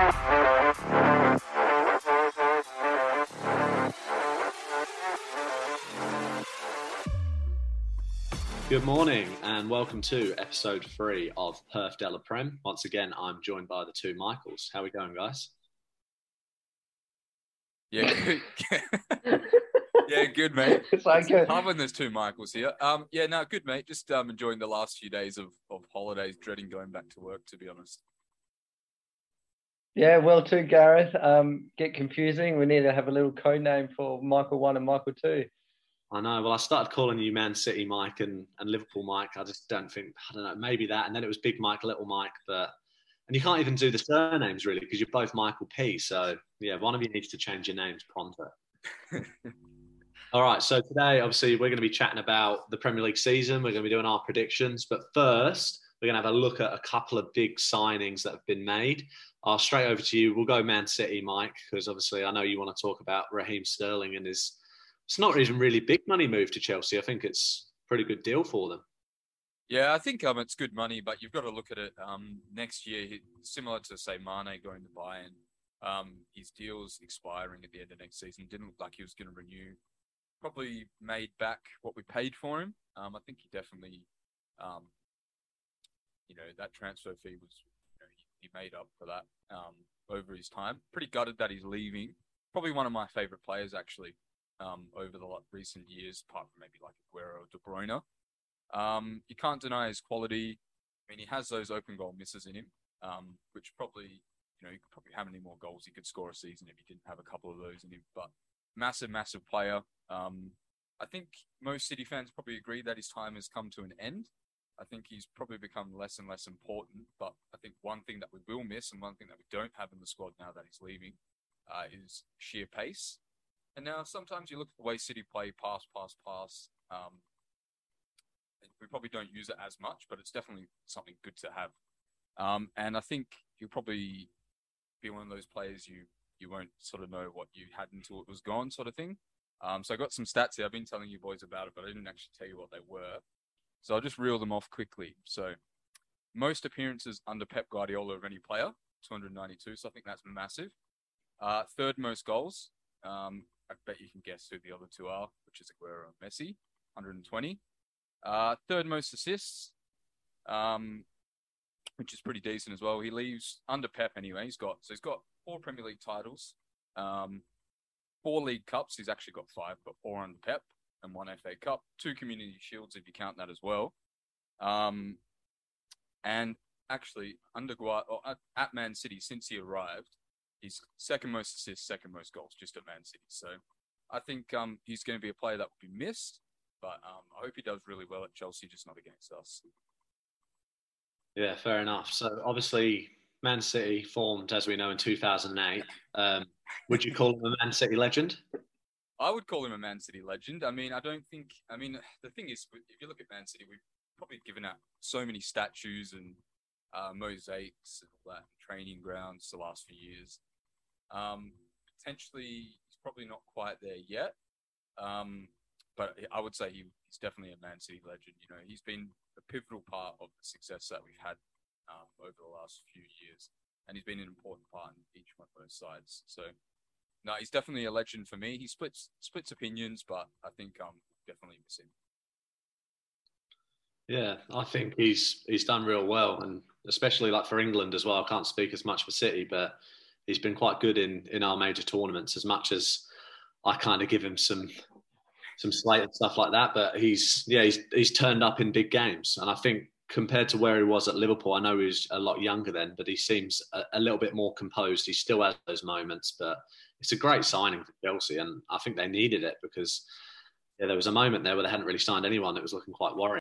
Good morning and welcome to episode three of Perth Della Prem. Once again, I'm joined by the two Michaels. How are we going, guys? Yeah, good. yeah, good, mate. It's like It's a, hard when there's two Michaels here. Um, yeah, no, good, mate. Just um, enjoying the last few days of, of holidays, dreading going back to work, to be honest. Yeah, well, too, Gareth. Um, get confusing. We need to have a little code name for Michael one and Michael two. I know. Well, I started calling you Man City Mike and, and Liverpool Mike. I just don't think, I don't know, maybe that. And then it was Big Mike, Little Mike. But, and you can't even do the surnames really because you're both Michael P. So, yeah, one of you needs to change your names pronto. All right. So, today, obviously, we're going to be chatting about the Premier League season. We're going to be doing our predictions. But first, we're going to have a look at a couple of big signings that have been made. I'll straight over to you. We'll go Man City, Mike, because obviously I know you want to talk about Raheem Sterling and his. It's not even really big money move to Chelsea. I think it's pretty good deal for them. Yeah, I think um, it's good money, but you've got to look at it. Um, next year, similar to say Mane going to Bayern, um, his deal's expiring at the end of next season. Didn't look like he was going to renew. Probably made back what we paid for him. Um, I think he definitely, um, you know, that transfer fee was, you know, he, made up for that um, over his time. Pretty gutted that he's leaving. Probably one of my favorite players actually um, over the recent years, apart from maybe like Aguero or De Bruyne. Um, you can't deny his quality. I mean, he has those open goal misses in him, um, which probably, you know, you could probably have many more goals he could score a season if he didn't have a couple of those in him. But massive, massive player. Um, I think most City fans probably agree that his time has come to an end. I think he's probably become less and less important. But I think one thing that we will miss and one thing that we don't have in the squad now that he's leaving uh, is sheer pace. And now sometimes you look at the way City play, pass, pass, pass. Um, we probably don't use it as much, but it's definitely something good to have. Um, and I think you'll probably be one of those players you you won't sort of know what you had until it was gone, sort of thing. Um, so I got some stats here. I've been telling you boys about it, but I didn't actually tell you what they were. So I'll just reel them off quickly. So most appearances under Pep Guardiola of any player, 292. So I think that's massive. Uh, third most goals. Um, I bet you can guess who the other two are, which is Aguero and Messi, 120. Uh, third most assists, um, which is pretty decent as well. He leaves under Pep anyway. He's got so he's got four Premier League titles, um, four League Cups. He's actually got five, but four under Pep and one FA Cup, two Community Shields if you count that as well. Um, and actually under Gua- or at, at Man City since he arrived, he's second most assists, second most goals just at Man City. So I think um, he's going to be a player that will be missed. But um, I hope he does really well at Chelsea, just not against us. Yeah, fair enough. So obviously, Man City formed, as we know, in 2008. Um, would you call him a Man City legend? I would call him a Man City legend. I mean, I don't think. I mean, the thing is, if you look at Man City, we've probably given out so many statues and uh, mosaics and all that training grounds the last few years. Um, potentially, he's probably not quite there yet. Um, but I would say he, he's definitely a Man City legend. You know, he's been a pivotal part of the success that we've had um, over the last few years, and he's been an important part in each one of those sides. So, no, he's definitely a legend for me. He splits splits opinions, but I think um definitely missing. Yeah, I think he's he's done real well, and especially like for England as well. I can't speak as much for City, but he's been quite good in in our major tournaments. As much as I kind of give him some some slate and stuff like that, but he's yeah he's he's turned up in big games, and I think compared to where he was at Liverpool, I know he was a lot younger then, but he seems a, a little bit more composed. He still has those moments, but it's a great signing for Chelsea, and I think they needed it because yeah, there was a moment there where they hadn't really signed anyone. It was looking quite worrying.